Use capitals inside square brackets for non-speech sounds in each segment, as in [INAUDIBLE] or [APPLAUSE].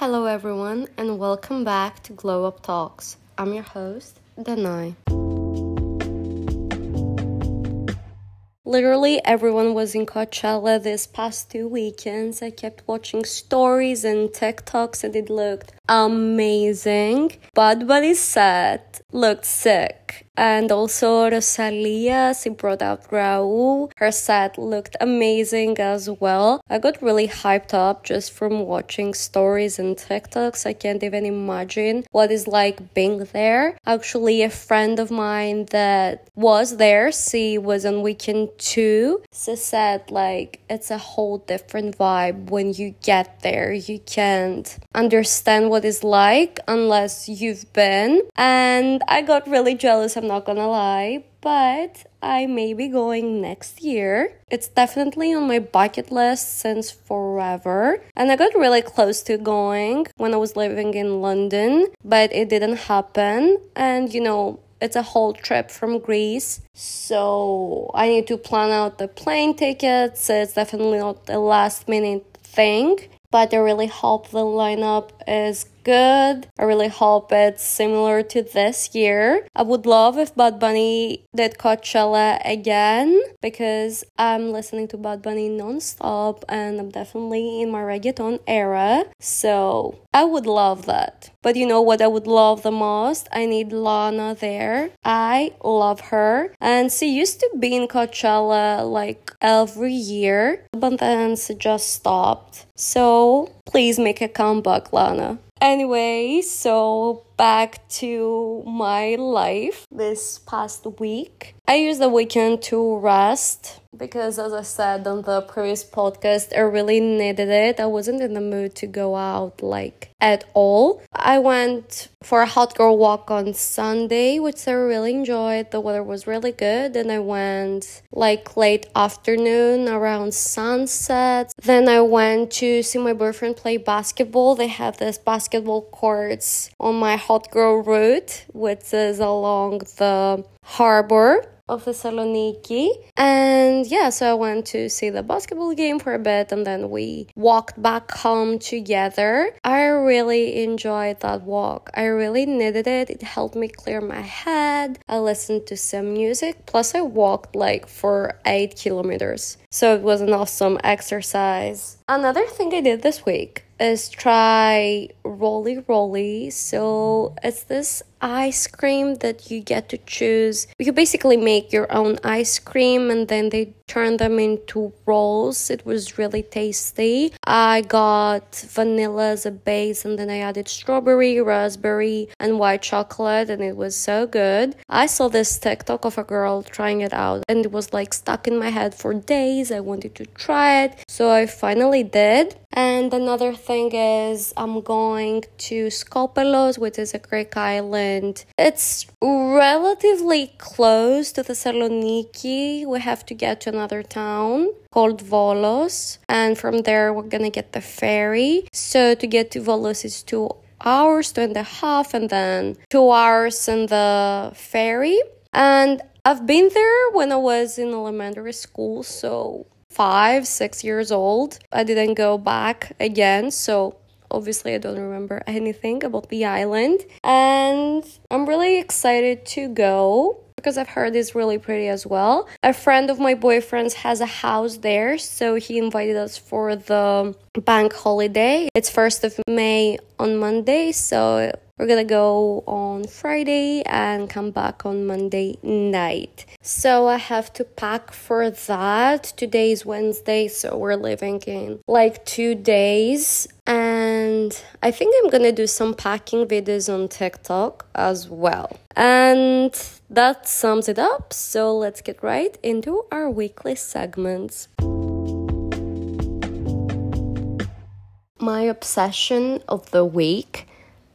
Hello, everyone, and welcome back to Glow Up Talks. I'm your host, Danai. Literally, everyone was in Coachella this past two weekends. I kept watching stories and TikToks, and it looked amazing. Bad Bunny's set looked sick. And also Rosalia, she brought out Rauw. Her set looked amazing as well. I got really hyped up just from watching stories and TikToks. I can't even imagine what it's like being there. Actually, a friend of mine that was there, she was on weekend two. She said like it's a whole different vibe when you get there. You can't understand what it's like unless you've been. And I got really jealous. I'm not gonna lie, but I may be going next year. It's definitely on my bucket list since forever. And I got really close to going when I was living in London, but it didn't happen. And you know, it's a whole trip from Greece. So I need to plan out the plane tickets. It's definitely not a last minute thing but I really hope the lineup is good. I really hope it's similar to this year. I would love if Bad Bunny did Coachella again because I'm listening to Bad Bunny nonstop and I'm definitely in my reggaeton era. So I would love that. But you know what I would love the most? I need Lana there. I love her. And she used to be in Coachella like every year, but then she just stopped. So please make a comeback, Lana. Anyway, so back to my life this past week. I used the weekend to rest because, as I said on the previous podcast, I really needed it. I wasn't in the mood to go out like at all. I went for a hot girl walk on Sunday, which I really enjoyed. The weather was really good, and I went like late afternoon around sunset. Then I went to see my boyfriend play basketball. They have this basketball courts on my hot girl route, which is along the harbor of Thessaloniki. And yeah, so I went to see the basketball game for a bit and then we walked back home together. I really enjoyed that walk. I really needed it. It helped me clear my head. I listened to some music. Plus, I walked like for eight kilometers. So it was an awesome exercise. Another thing I did this week is try Rolly Rolly. So it's this ice cream that you get to choose. You basically make your own ice cream and then they turn them into rolls. It was really tasty. I got vanilla as a base and then I added strawberry, raspberry, and white chocolate and it was so good. I saw this TikTok of a girl trying it out and it was like stuck in my head for days. I wanted to try it. So I finally did. And another thing is I'm going to Skopelos, which is a Greek island. It's relatively close to Thessaloniki. We have to get to another town called Volos, and from there we're gonna get the ferry. So to get to Volos is two hours, two and a half, and then two hours in the ferry. And I've been there when I was in elementary school, so five, six years old. I didn't go back again, so obviously I don't remember anything about the island. And I'm really excited to go because I've heard it's really pretty as well. A friend of my boyfriend's has a house there, so he invited us for the bank holiday. It's 1st of May on Monday, so we're gonna go on Friday and come back on Monday night. So I have to pack for that. Today is Wednesday, so we're leaving in like two days. And I think I'm gonna do some packing videos on TikTok as well. And that sums it up. So let's get right into our weekly segments. My obsession of the week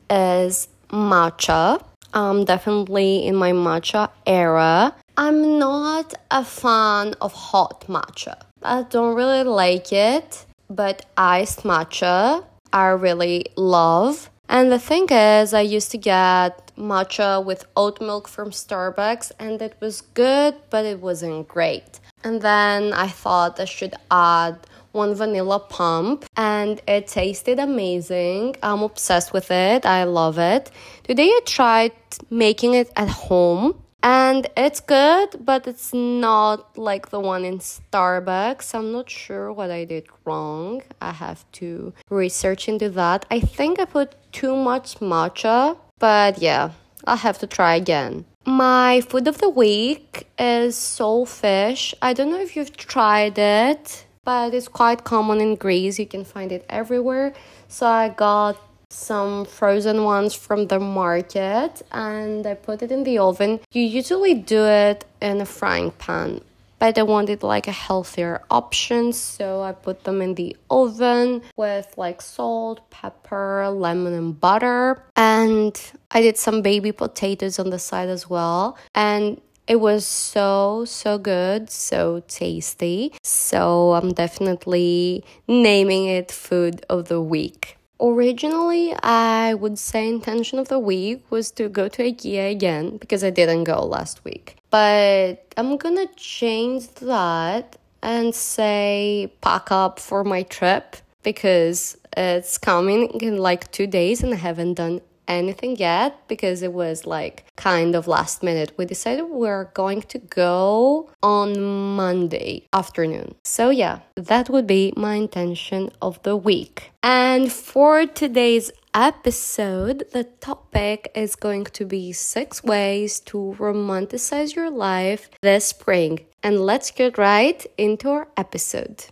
is matcha. I'm definitely in my matcha era. I'm not a fan of hot matcha. I don't really like it, but iced matcha I really love. And the thing is, I used to get matcha with oat milk from Starbucks, and it was good, but it wasn't great. And then I thought I should add one vanilla pump and it tasted amazing. I'm obsessed with it. I love it. Today I tried making it at home and it's good, but it's not like the one in Starbucks. I'm not sure what I did wrong. I have to research into that. I think I put too much matcha, but yeah, I'll have to try again. My food of the week is sole fish. I don't know if you've tried it, but it's quite common in Greece. You can find it everywhere. So I got some frozen ones from the market and I put it in the oven. You usually do it in a frying pan, but I wanted like a healthier option, so I put them in the oven with like salt, pepper, lemon, and butter. And I did some baby potatoes on the side as well. And it was so, so good, so tasty. So I'm definitely naming it food of the week. Originally, I would say intention of the week was to go to IKEA again because I didn't go last week. But I'm gonna change that and say pack up for my trip because it's coming in like two days and I haven't done anything yet because it was like kind of last minute. We decided we're going to go on Monday afternoon. So, yeah, that would be my intention of the week. And for today's episode, the topic is going to be six ways to romanticize your life this spring. And let's get right into our episode.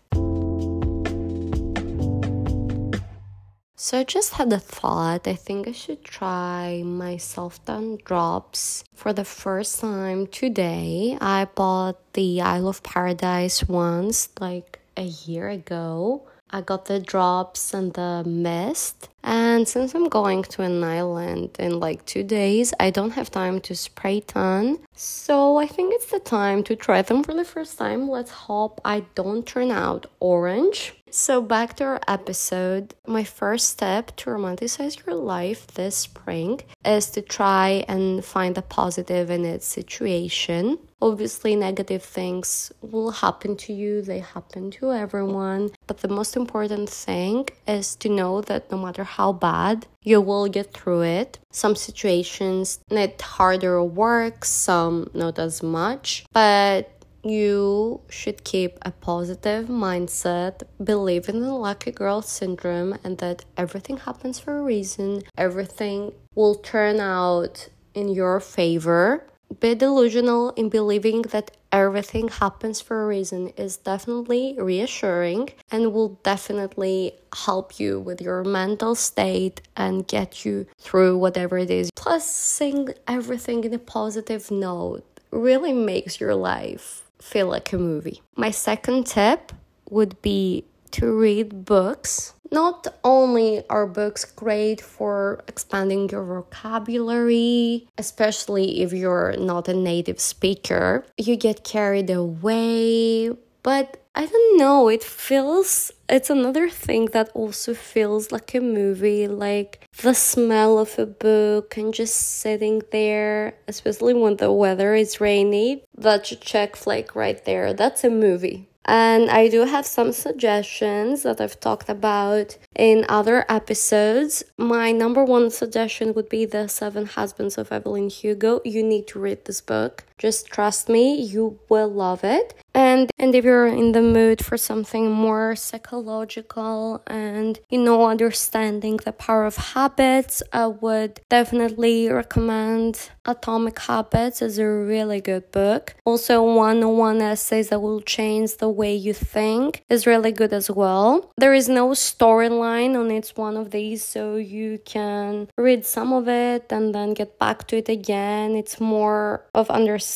So I just had a thought. I think I should try my self tan drops for the first time today. I bought the Isle of Paradise ones like a year ago. I got the drops and the mist. And since I'm going to an island in like two days, I don't have time to spray tan. So I think it's the time to try them for the first time. Let's hope I don't turn out orange. So, back to our episode. My first step to romanticize your life this spring is to try and find the positive in its situation. Obviously, negative things will happen to you, they happen to everyone. But the most important thing is to know that no matter how bad, you will get through it. Some situations need harder work, some not as much. But you should keep a positive mindset, believe in the lucky girl syndrome, and that everything happens for a reason. Everything will turn out in your favor. Be delusional in believing that everything happens for a reason is definitely reassuring and will definitely help you with your mental state and get you through whatever it is. Plus, saying everything in a positive note really makes your life feel like a movie. My second tip would be to read books. Not only are books great for expanding your vocabulary, especially if you're not a native speaker, you get carried away, but I don't know, it feels it's another thing that also feels like a movie, like the smell of a book and just sitting there, especially when the weather is rainy. That chick flick right there, that's a movie. And I do have some suggestions that I've talked about in other episodes. My number one suggestion would be The Seven Husbands of Evelyn Hugo. You need to read this book. Just trust me, you will love it. And and if you're in the mood for something more psychological and you know understanding the power of habits, I would definitely recommend Atomic Habits is a really good book. Also 101 essays that will change the way you think is really good as well. There is no storyline on each one of these so you can read some of it and then get back to it again. It's more of understanding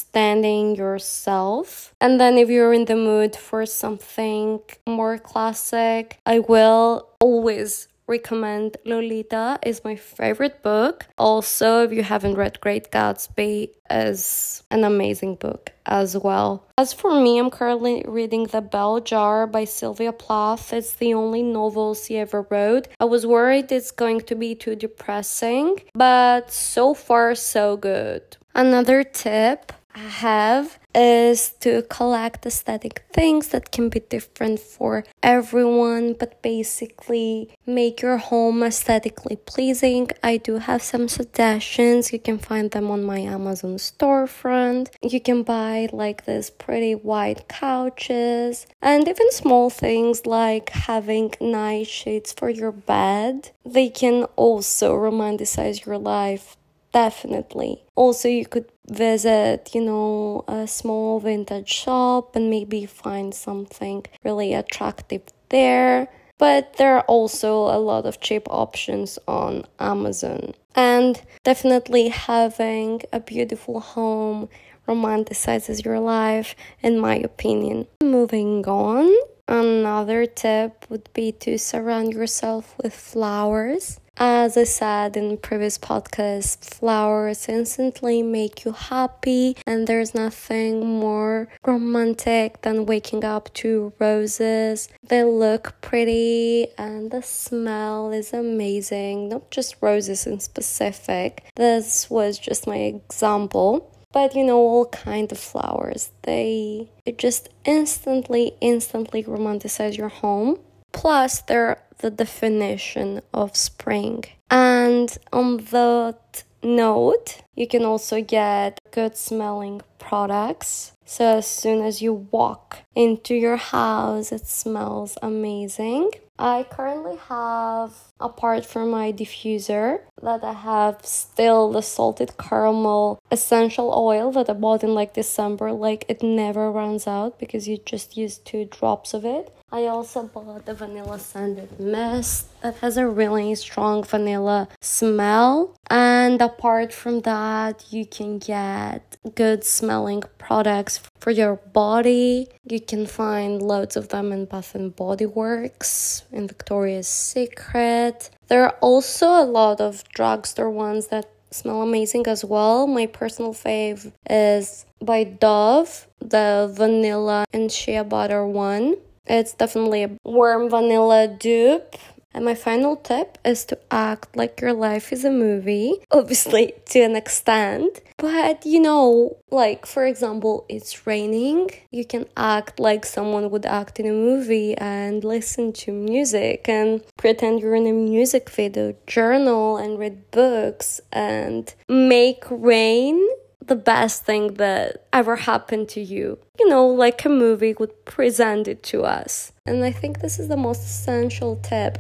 yourself. And then if you're in the mood for something more classic, I will always recommend Lolita is my favorite book. Also, if you haven't read Great Gatsby, is an amazing book as well. As for me, I'm currently reading The Bell Jar by Sylvia Plath. It's the only novel she ever wrote. I was worried it's going to be too depressing, but so far so good. Another tip have is to collect aesthetic things that can be different for everyone, but basically make your home aesthetically pleasing. I do have some suggestions. You can find them on my Amazon storefront. You can buy like this pretty white couches and even small things like having nice sheets for your bed. They can also romanticize your life definitely. Also, you could visit, you know, a small vintage shop and maybe find something really attractive there. But there are also a lot of cheap options on Amazon. And definitely having a beautiful home romanticizes your life, in my opinion. Moving on, another tip would be to surround yourself with flowers. As I said in previous podcasts, flowers instantly make you happy, and there's nothing more romantic than waking up to roses. They look pretty, and the smell is amazing. Not just roses in specific. This was just my example but you know all kind of flowers they just instantly instantly romanticize your home plus they're the definition of spring. And on that note, you can also get good smelling products. So as soon as you walk into your house, it smells amazing. I currently have, apart from my diffuser, that I have still the salted caramel essential oil that I bought in like December. Like it never runs out because you just use two drops of it. I also bought the vanilla scented mist that has a really strong vanilla smell. And apart from that, you can get good smelling products for your body. You can find loads of them in Bath and Body Works, in Victoria's Secret. There are also a lot of drugstore ones that smell amazing as well. My personal fave is by Dove, the vanilla and shea butter one. It's definitely a warm vanilla dupe. And my final tip is to act like your life is a movie, [LAUGHS] obviously to an extent. But you know, like for example, it's raining, you can act like someone would act in a movie and listen to music and pretend you're in a music video, journal and read books and make rain the best thing that ever happened to you. You know, like a movie would present it to us. And I think this is the most essential tip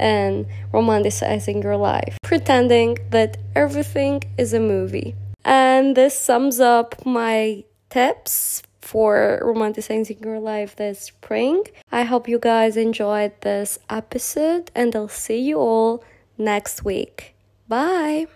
in romanticizing your life, pretending that everything is a movie. And this sums up my tips for romanticizing your life this spring. I hope you guys enjoyed this episode, and I'll see you all next week. Bye.